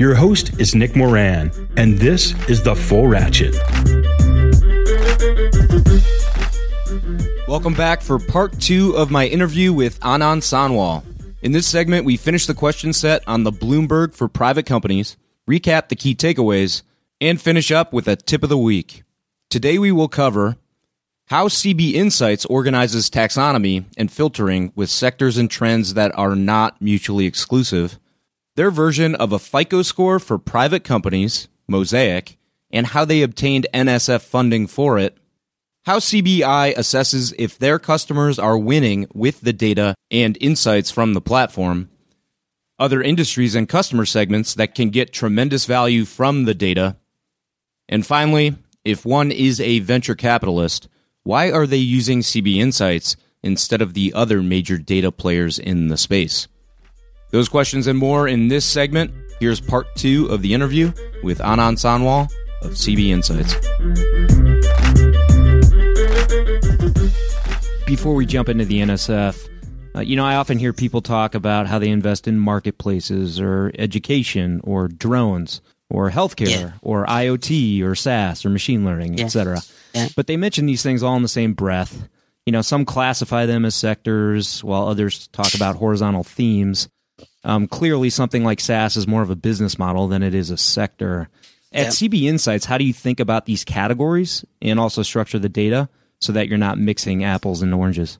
Your host is Nick Moran, and this is The Full Ratchet. Welcome back for part two of my interview with Anand Sanwal. In this segment, we finish the question set on the Bloomberg for private companies, recap the key takeaways, and finish up with a tip of the week. Today, we will cover how CB Insights organizes taxonomy and filtering with sectors and trends that are not mutually exclusive their version of a FICO score for private companies, Mosaic, and how they obtained NSF funding for it, how CBI assesses if their customers are winning with the data and insights from the platform, other industries and customer segments that can get tremendous value from the data, and finally, if one is a venture capitalist, why are they using CB Insights instead of the other major data players in the space? Those questions and more in this segment. Here's part two of the interview with Anand Sanwal of CB Insights. Before we jump into the NSF, uh, you know, I often hear people talk about how they invest in marketplaces or education or drones or healthcare yeah. or IoT or SaaS or machine learning, yeah. etc. Yeah. But they mention these things all in the same breath. You know, some classify them as sectors while others talk about horizontal themes. Um, clearly, something like SaaS is more of a business model than it is a sector. At yep. CB Insights, how do you think about these categories and also structure the data so that you're not mixing apples and oranges?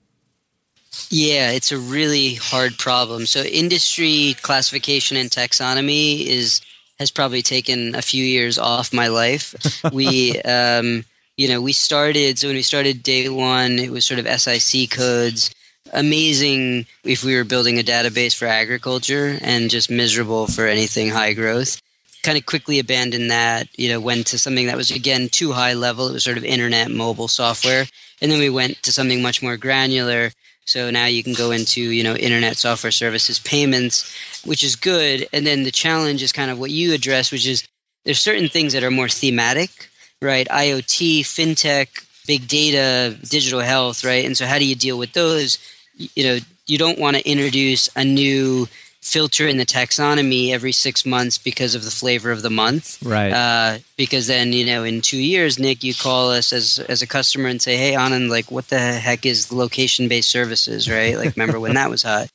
Yeah, it's a really hard problem. So, industry classification and taxonomy is has probably taken a few years off my life. we, um, you know, we started. So when we started day one, it was sort of SIC codes amazing if we were building a database for agriculture and just miserable for anything high growth. Kind of quickly abandoned that, you know, went to something that was again too high level. It was sort of internet mobile software. And then we went to something much more granular. So now you can go into, you know, internet software services payments, which is good. And then the challenge is kind of what you address, which is there's certain things that are more thematic, right? IoT, fintech, big data, digital health, right? And so how do you deal with those? You know, you don't want to introduce a new filter in the taxonomy every six months because of the flavor of the month. Right. Uh, because then, you know, in two years, Nick, you call us as, as a customer and say, hey, Anand, like, what the heck is location based services, right? Like, remember when that was hot?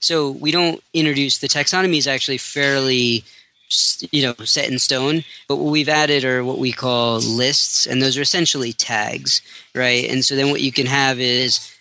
So we don't introduce the taxonomy is actually fairly you know set in stone. But what we've added are what we call lists and those are essentially tags right? And so then what you can have is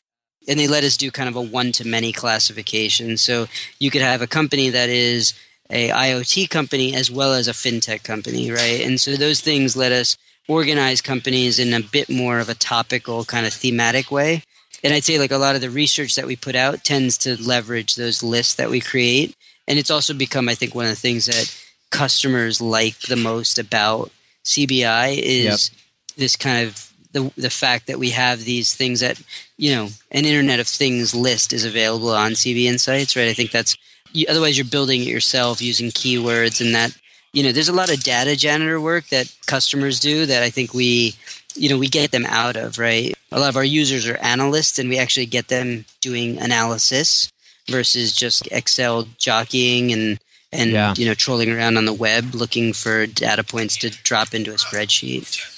and they let us do kind of a one to many classification. So you could have a company that is a iot company as well as a fintech company right? And so those things let us organize companies in a bit more of a topical kind of thematic way. And i'd say like a lot of the research that we put out tends to leverage those lists that we create. And it's also become i think one of the things that customers like the most about CBI is yep. this kind of the the fact that we have these things that you know an Internet of Things list is available on CB Insights, right? I think that's you, otherwise you're building it yourself using keywords and that you know there's a lot of data janitor work that customers do that I think we you know we get them out of right. A lot of our users are analysts and we actually get them doing analysis versus just Excel jockeying and and yeah. you know trolling around on the web looking for data points to drop into a spreadsheet.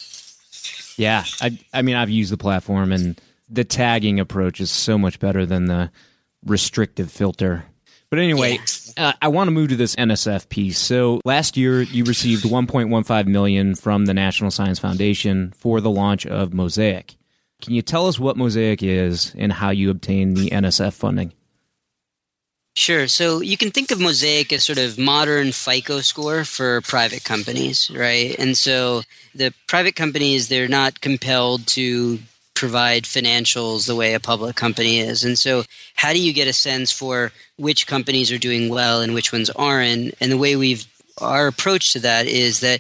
Yeah, I I mean I've used the platform and the tagging approach is so much better than the restrictive filter. But anyway, yeah. uh, I want to move to this NSF piece. So last year, you received 1.15 million from the National Science Foundation for the launch of Mosaic. Can you tell us what Mosaic is and how you obtained the NSF funding? Sure. So you can think of Mosaic as sort of modern FICO score for private companies, right? And so the private companies, they're not compelled to provide financials the way a public company is. And so, how do you get a sense for which companies are doing well and which ones aren't? And the way we've our approach to that is that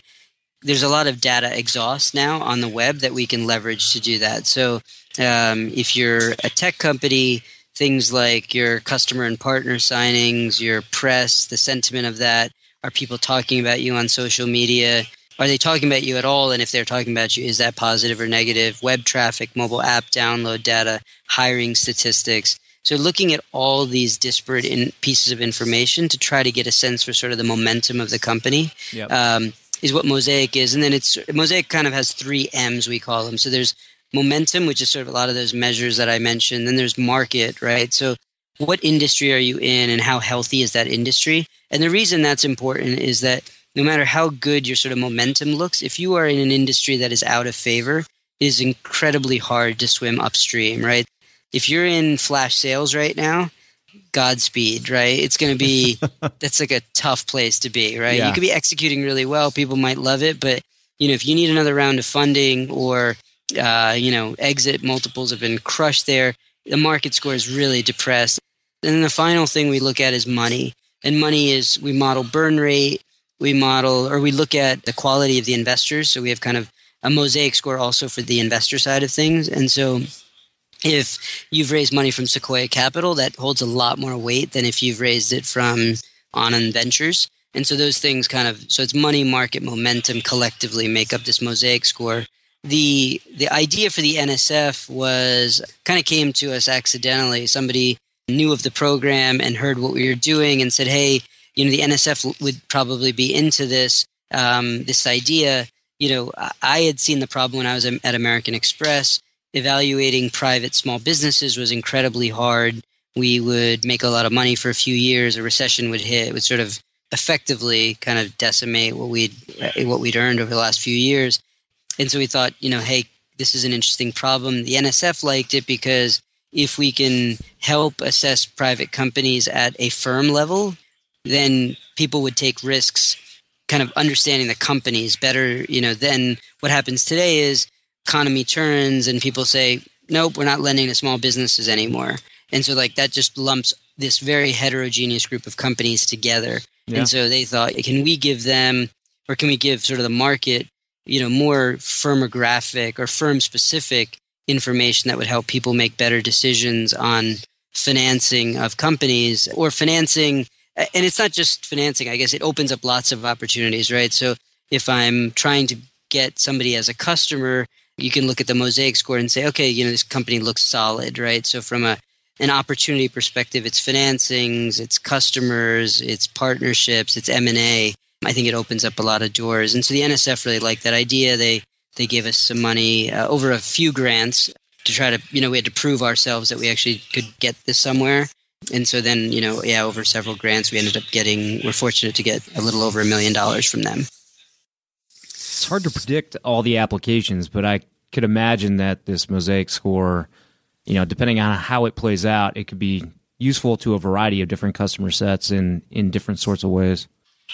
there's a lot of data exhaust now on the web that we can leverage to do that. So, um, if you're a tech company, things like your customer and partner signings, your press, the sentiment of that, are people talking about you on social media? are they talking about you at all? And if they're talking about you, is that positive or negative? Web traffic, mobile app download data, hiring statistics. So looking at all these disparate in pieces of information to try to get a sense for sort of the momentum of the company yep. um, is what Mosaic is. And then it's Mosaic kind of has three M's we call them. So there's momentum, which is sort of a lot of those measures that I mentioned. Then there's market, right? So what industry are you in and how healthy is that industry? And the reason that's important is that no matter how good your sort of momentum looks, if you are in an industry that is out of favor, it is incredibly hard to swim upstream, right? If you're in flash sales right now, Godspeed, right? It's going to be that's like a tough place to be, right? Yeah. You could be executing really well, people might love it, but you know, if you need another round of funding or uh, you know, exit multiples have been crushed there, the market score is really depressed. And then the final thing we look at is money. And money is we model burn rate, we model or we look at the quality of the investors. So we have kind of a mosaic score also for the investor side of things. And so if you've raised money from Sequoia Capital, that holds a lot more weight than if you've raised it from Anand Ventures. And so those things kind of so it's money market momentum collectively make up this mosaic score. The the idea for the NSF was kind of came to us accidentally. Somebody knew of the program and heard what we were doing and said, "Hey, you know the NSF would probably be into this um, this idea. You know, I had seen the problem when I was at American Express. Evaluating private small businesses was incredibly hard. We would make a lot of money for a few years. A recession would hit. It would sort of effectively kind of decimate what we'd what we'd earned over the last few years. And so we thought, you know, hey, this is an interesting problem. The NSF liked it because if we can help assess private companies at a firm level, then people would take risks kind of understanding the companies better you know then what happens today is economy turns and people say nope we're not lending to small businesses anymore and so like that just lumps this very heterogeneous group of companies together yeah. and so they thought can we give them or can we give sort of the market you know more firmographic or firm specific information that would help people make better decisions on financing of companies or financing and it's not just financing i guess it opens up lots of opportunities right? So if i'm trying to get somebody as a customer you can look at the mosaic score and say okay you know this company looks solid right? So from a an opportunity perspective it's financings it's customers it's partnerships it's m&a i think it opens up a lot of doors. And so the nsf really liked that idea. They they gave us some money uh, over a few grants to try to you know we had to prove ourselves that we actually could get this somewhere. And so then you know yeah over several grants we ended up getting we're fortunate to get a little over a million dollars from them. It's hard to predict all the applications but i could imagine that this mosaic score you know depending on how it plays out it could be useful to a variety of different customer sets in in different sorts of ways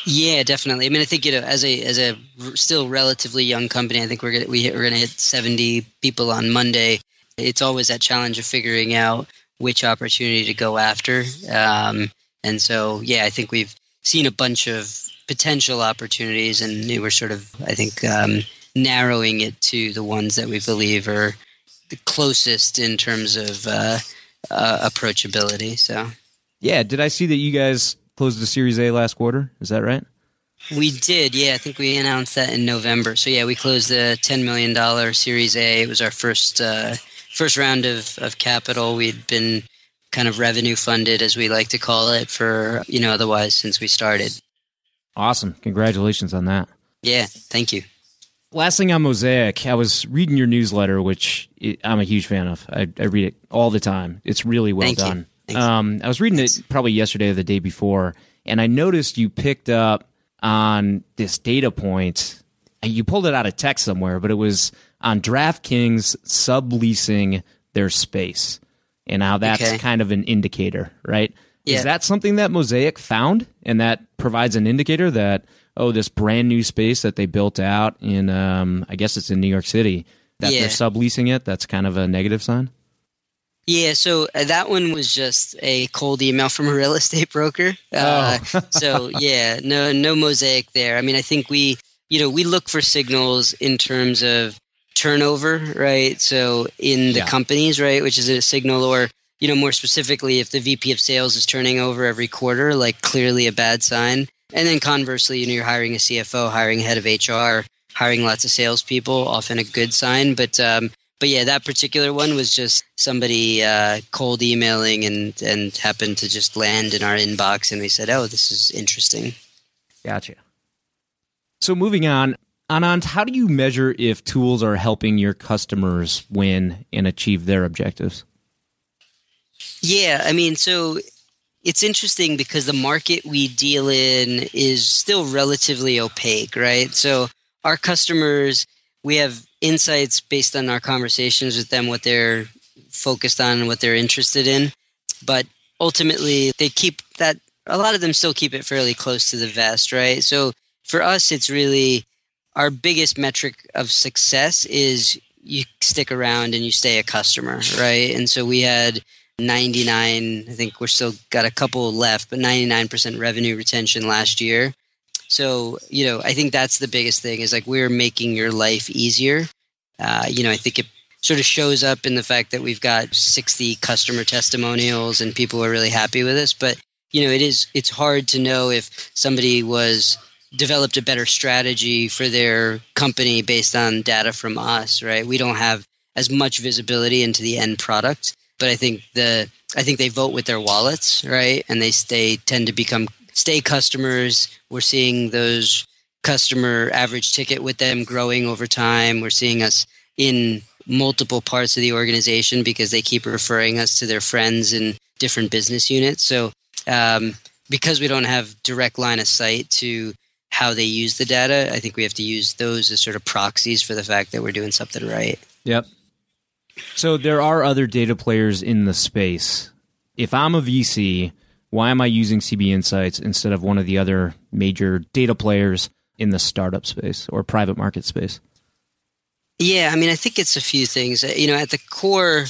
yeah, definitely. I mean, I think you know, as a as a still relatively young company, I think we're gonna we hit, we're gonna hit seventy people on Monday. It's always that challenge of figuring out which opportunity to go after. Um, and so, yeah, I think we've seen a bunch of potential opportunities, and we're sort of, I think, um, narrowing it to the ones that we believe are the closest in terms of uh, uh, approachability. So, yeah, did I see that you guys closed the Series A last quarter? Is that right? We did, yeah. I think we announced that in November. So yeah, we closed the ten million dollar Series A. It was our first uh, first round of, of capital. We'd been kind of revenue funded, as we like to call it, for, you know, otherwise since we started. Awesome. Congratulations on that. Yeah. Thank you. Last thing on Mosaic, I was reading your newsletter, which I'm a huge fan of. I, I read it all the time. It's really well thank done. Um, I was reading it probably yesterday or the day before, and I noticed you picked up on this data point. You pulled it out of text somewhere, but it was on DraftKings subleasing their space and how that's Okay. kind of an indicator, right? Yeah. Is that something that Mosaic found and that provides an indicator that, oh, this brand new space that they built out in, um, I guess it's in New York City, that Yeah. they're subleasing it? That's kind of a negative sign? Yeah, so uh, that one was just a cold email from a real estate broker. Uh, so yeah, no, no mosaic there. I mean, I think we, you know, we look for signals in terms of turnover, right? So in the Yeah. companies, right, which is a signal, or you know, more specifically, if the VP of sales is turning over every quarter, like clearly a bad sign. And then conversely, you know, you're hiring a CFO, hiring a head of HR, hiring lots of salespeople, often a good sign. But um, but yeah, that particular one was just somebody uh, cold emailing and and happened to just land in our inbox, and we said, "Oh, this is interesting." Gotcha. So moving on, Anand, how do you measure if tools are helping your customers win and achieve their objectives? Yeah, I mean, so it's interesting because the market we deal in is still relatively opaque, right? So our customers, we have insights based on our conversations with them, what they're focused on and what they're interested in. But ultimately, they keep that, a lot of them still keep it fairly close to the vest, right? So for us, it's really our biggest metric of success is you stick around and you stay a customer, right? And so we had 99 i think we're still got a couple left but 99% revenue retention last year so you know i think that's the biggest thing is like we're making your life easier. Uh, you know i think it sort of shows up in the fact that we've got 60 customer testimonials and people are really happy with us. But you know it is it's hard to know if somebody was developed a better strategy for their company based on data from us right? We don't have as much visibility into the end product but I think the I think they vote with their wallets, right? And they they tend to become stay customers. We're seeing those customer average ticket with them growing over time. We're seeing us in multiple parts of the organization because they keep referring us to their friends in different business units. So um, because we don't have direct line of sight to how they use the data, I think we have to use those as sort of proxies for the fact that we're doing something right. Yep. So there are other data players in the space. If I'm a VC, why am I using CB Insights instead of one of the other major data players in the startup space or private market space? Yeah, I mean, I think it's a few things. Uh, You know, at the core,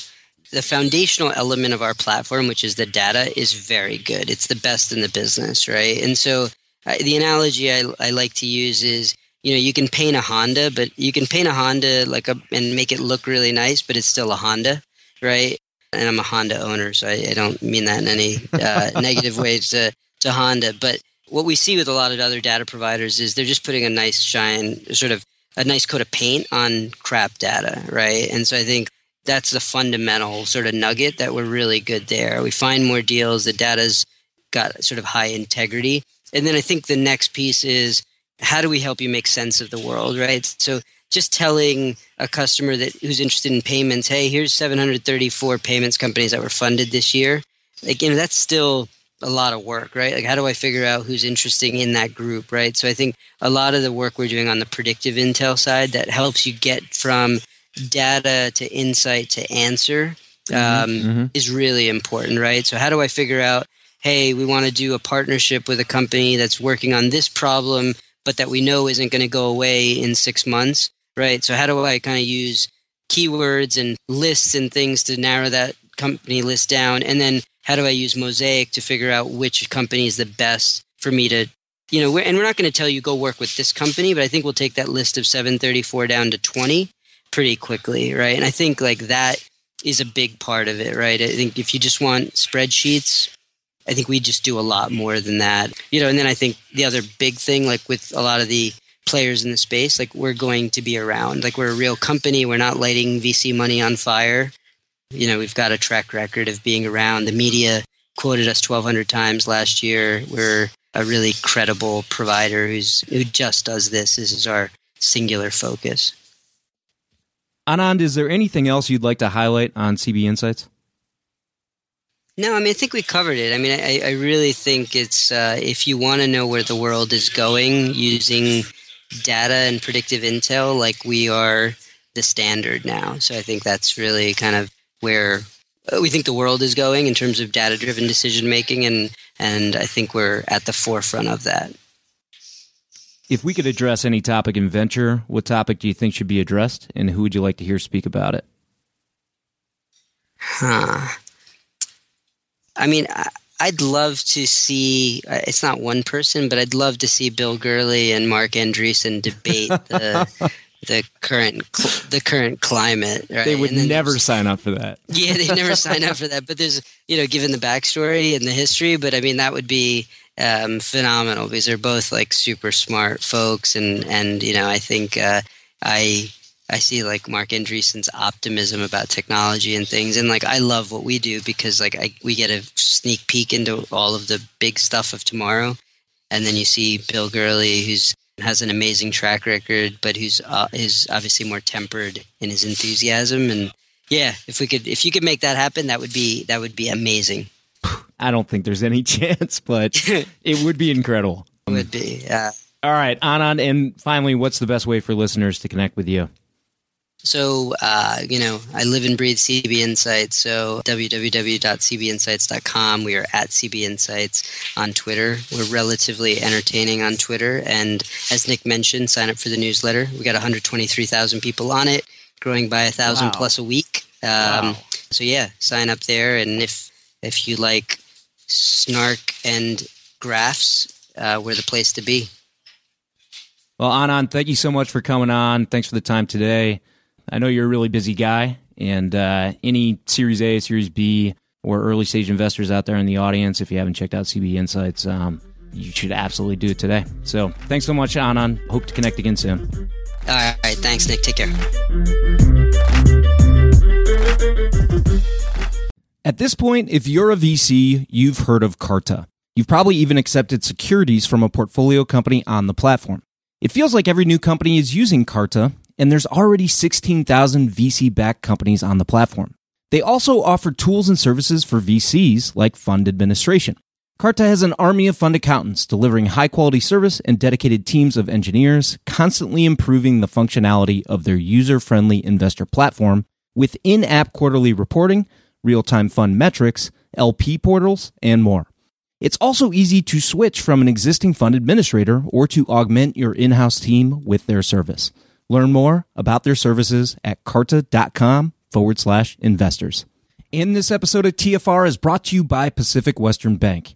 the foundational element of our platform, which is the data, is very good. It's the best in the business, right? And so uh, the analogy I, I like to use is, you know, you can paint a Honda, but you can paint a Honda like a and make it look really nice, but it's still a Honda, right? And I'm a Honda owner, so I, I don't mean that in any uh, negative way to to Honda. But what we see with a lot of other data providers is they're just putting a nice shine, sort of a nice coat of paint on crap data, right? And so I think that's the fundamental sort of nugget that we're really good there. We find more deals, the data's got sort of high integrity. And then I think the next piece is how do we help you make sense of the world, right? So just telling a customer that who's interested in payments, hey, here's 734 payments companies that were funded this year. Like, you know, that's still a lot of work, right? Like, how do I figure out who's interesting in that group, right? So I think a lot of the work we're doing on the predictive intel side that helps you get from data to insight to answer um, mhm. is really important, right? So how do I figure out, hey, we want to do a partnership with a company that's working on this problem, but that we know isn't going to go away in six months, right? So how do I kind of use keywords and lists and things to narrow that company list down, and then how do I use Mosaic to figure out which company is the best for me to, you know, we're, and we're not going to tell you go work with this company, but I think we'll take that list of 734 down to 20 pretty quickly, right? And I think like that is a big part of it, right? I think if you just want spreadsheets, I think we just do a lot more than that, you know. And then I think the other big thing, like with a lot of the players in the space, like we're going to be around. Like we're a real company. We're not lighting VC money on fire. You know, we've got a track record of being around. The media quoted us 1,200 times last year. We're a really credible provider who's who just does this. This is our singular focus. Anand, is there anything else you'd like to highlight on CB Insights? No, I mean I think we covered it. I mean I, I really think it's uh, if you want to know where the world is going using data and predictive intel, like we are the standard now. So I think that's really kind of where uh, we think the world is going in terms of data driven decision making and and I think we're at the forefront of that. If we could address any topic in venture, what topic do you think should be addressed and who would you like to hear speak about it? Huh. I mean, I'd love to see. Uh, it's not one person, but I'd love to see Bill Gurley and Marc Andreessen debate the the current the current climate. Right? They would never sign up for that. Yeah, they never sign up for that. But there's you know, given the backstory and the history, but I mean that would be um, phenomenal because they're both like super smart folks, and and you know I think uh, I I see like Marc Andreessen's optimism about technology and things, and like I love what we do because like I, we get a sneak peek into all of the big stuff of tomorrow, and then you see Bill Gurley who's has an amazing track record, but who's uh, is obviously more tempered in his enthusiasm. And yeah, if we could, if you could make that happen, that would be that would be amazing. I don't think there's any chance, but it would be incredible. It would be. Yeah. All right, Anand, and finally, what's the best way for listeners to connect with you? So, uh, you know, I live and breathe CB Insights. So, www.cbinsights.com. We are at CB Insights on Twitter. We're relatively entertaining on Twitter. And as Nick mentioned, sign up for the newsletter. We got 123,000 people on it, growing by a thousand wow. plus a week. Um, wow. So, yeah, sign up there. And if if you like snark and graphs, uh, we're the place to be. Well, Anand, thank you so much for coming on. Thanks for the time today. I know you're a really busy guy, and uh, any Series A, Series B, or early stage investors out there in the audience, if you haven't checked out CB Insights, um, you should absolutely do it today. So thanks so much, Anand. Hope to connect again soon. All right. Thanks, Nick. Take care. At this point, if you're a VC, you've heard of Carta. You've probably even accepted securities from a portfolio company on the platform. It feels like every new company is using Carta, and there's already 16,000 VC backed companies on the platform. They also offer tools and services for VCs like fund administration. Carta has an army of fund accountants delivering high quality service and dedicated teams of engineers, constantly improving the functionality of their user friendly investor platform with in app quarterly reporting, real time fund metrics, LP portals, and more. It's also easy to switch from an existing fund administrator or to augment your in house team with their service. Learn more about their services at carta.com forward slash investors. And this episode of TFR is brought to you by Pacific Western Bank.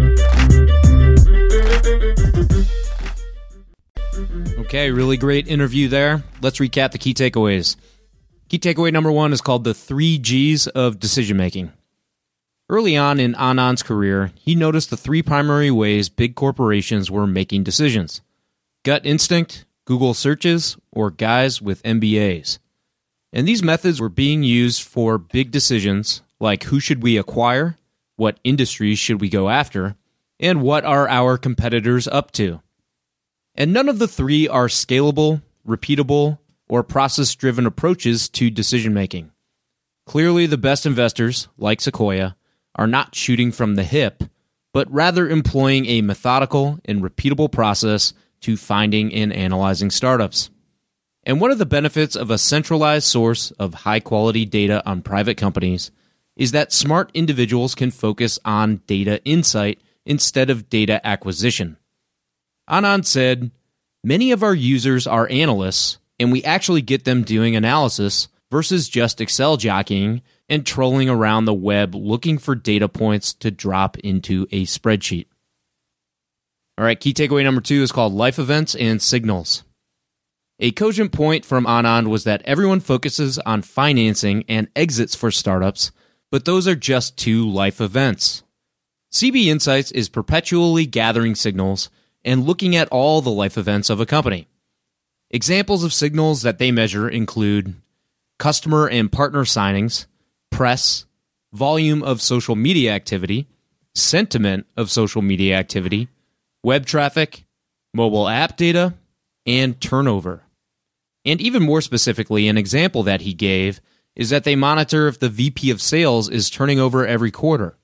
Okay, really great interview there. Let's recap the key takeaways. Key takeaway number one is called the three G's of decision making. Early on in Anand's career, he noticed the three primary ways big corporations were making decisions gut instinct, Google searches, or guys with MBAs. And these methods were being used for big decisions like who should we acquire, what industries should we go after, and what are our competitors up to. And none of the three are scalable, repeatable, or process driven approaches to decision making. Clearly, the best investors, like Sequoia, are not shooting from the hip, but rather employing a methodical and repeatable process to finding and analyzing startups. And one of the benefits of a centralized source of high quality data on private companies is that smart individuals can focus on data insight instead of data acquisition. Anand said, Many of our users are analysts, and we actually get them doing analysis versus just Excel jockeying and trolling around the web looking for data points to drop into a spreadsheet. All right, key takeaway number two is called life events and signals. A cogent point from Anand was that everyone focuses on financing and exits for startups, but those are just two life events. CB Insights is perpetually gathering signals and looking at all the life events of a company. Examples of signals that they measure include customer and partner signings, press, volume of social media activity, sentiment of social media activity, web traffic, mobile app data, and turnover. And even more specifically, an example that he gave is that they monitor if the VP of sales is turning over every quarter.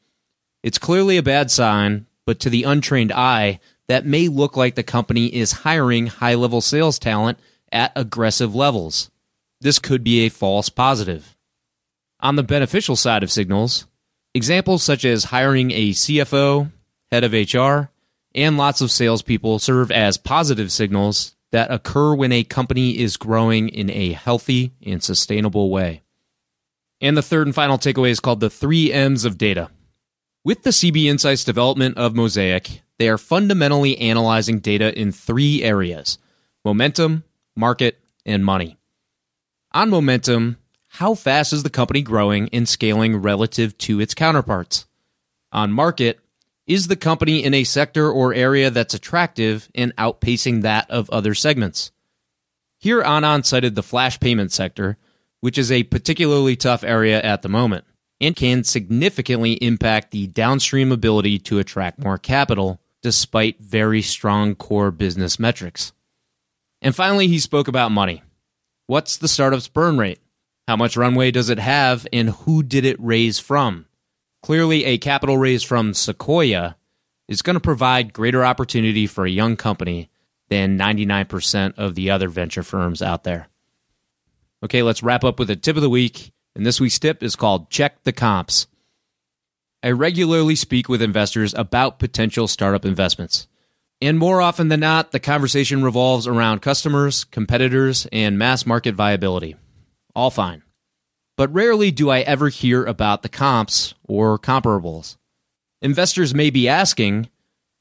It's clearly a bad sign, but to the untrained eye, that may look like the company is hiring high level sales talent at aggressive levels. This could be a false positive. On the beneficial side of signals, examples such as hiring a CFO, head of HR, and lots of salespeople serve as positive signals that occur when a company is growing in a healthy and sustainable way. And the third and final takeaway is called the three M's of data. With the CB Insights development of Mosaic, they are fundamentally analyzing data in three areas momentum, market, and money. On momentum, how fast is the company growing and scaling relative to its counterparts? On market, is the company in a sector or area that's attractive and outpacing that of other segments? Here, Anand cited the flash payment sector, which is a particularly tough area at the moment and can significantly impact the downstream ability to attract more capital despite very strong core business metrics. And finally, he spoke about money. What's the startup's burn rate? How much runway does it have, and who did it raise from? Clearly, a capital raise from Sequoia is going to provide greater opportunity for a young company than 99% of the other venture firms out there. Okay, let's wrap up with a tip of the week. And this week's tip is called Check the Comps. I regularly speak with investors about potential startup investments. And more often than not, the conversation revolves around customers, competitors, and mass market viability. All fine. But rarely do I ever hear about the comps or comparables. Investors may be asking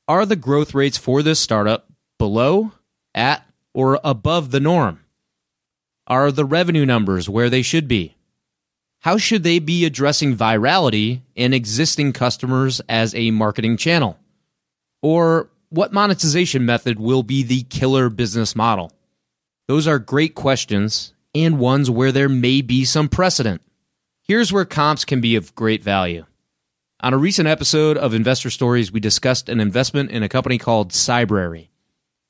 Are the growth rates for this startup below, at, or above the norm? Are the revenue numbers where they should be? How should they be addressing virality and existing customers as a marketing channel? Or what monetization method will be the killer business model? Those are great questions and ones where there may be some precedent. Here's where comps can be of great value. On a recent episode of Investor Stories, we discussed an investment in a company called Cybrary.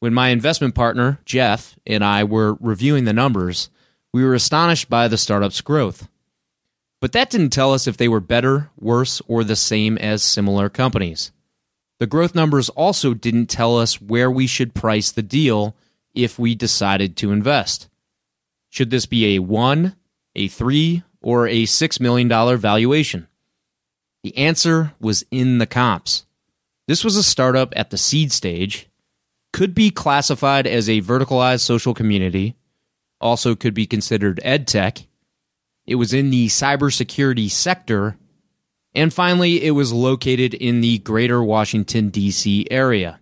When my investment partner, Jeff, and I were reviewing the numbers, we were astonished by the startup's growth. But that didn't tell us if they were better, worse, or the same as similar companies. The growth numbers also didn't tell us where we should price the deal if we decided to invest. Should this be a 1, a 3, or a $6 million valuation? The answer was in the comps. This was a startup at the seed stage, could be classified as a verticalized social community, also could be considered ed tech, it was in the cybersecurity sector. And finally, it was located in the greater Washington, D.C. area.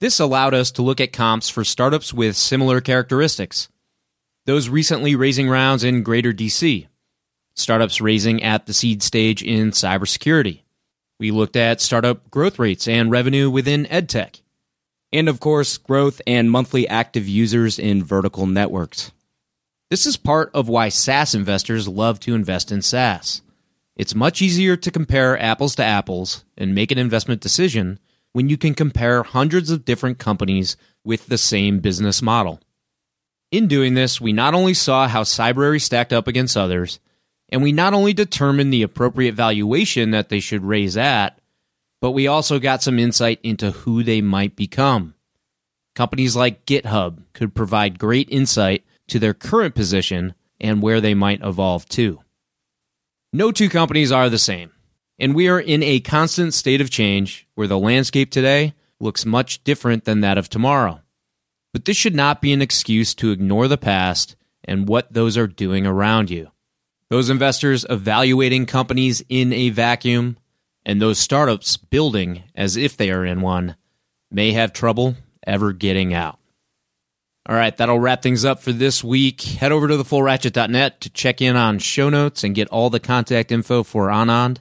This allowed us to look at comps for startups with similar characteristics. Those recently raising rounds in greater DC, startups raising at the seed stage in cybersecurity. We looked at startup growth rates and revenue within EdTech. And of course, growth and monthly active users in vertical networks. This is part of why SaaS investors love to invest in SaaS. It's much easier to compare apples to apples and make an investment decision when you can compare hundreds of different companies with the same business model. In doing this, we not only saw how Cybrary stacked up against others, and we not only determined the appropriate valuation that they should raise at, but we also got some insight into who they might become. Companies like GitHub could provide great insight to their current position and where they might evolve to. No two companies are the same, and we are in a constant state of change where the landscape today looks much different than that of tomorrow. But this should not be an excuse to ignore the past and what those are doing around you. Those investors evaluating companies in a vacuum and those startups building as if they are in one may have trouble ever getting out. All right, that'll wrap things up for this week. Head over to thefullratchet.net to check in on show notes and get all the contact info for Anand.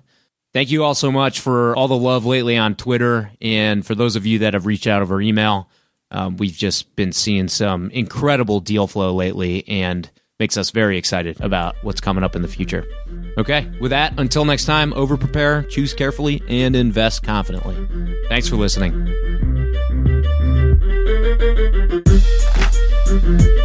Thank you all so much for all the love lately on Twitter. And for those of you that have reached out over email, um, we've just been seeing some incredible deal flow lately and makes us very excited about what's coming up in the future. Okay, with that, until next time, over prepare, choose carefully, and invest confidently. Thanks for listening. Mm-mm.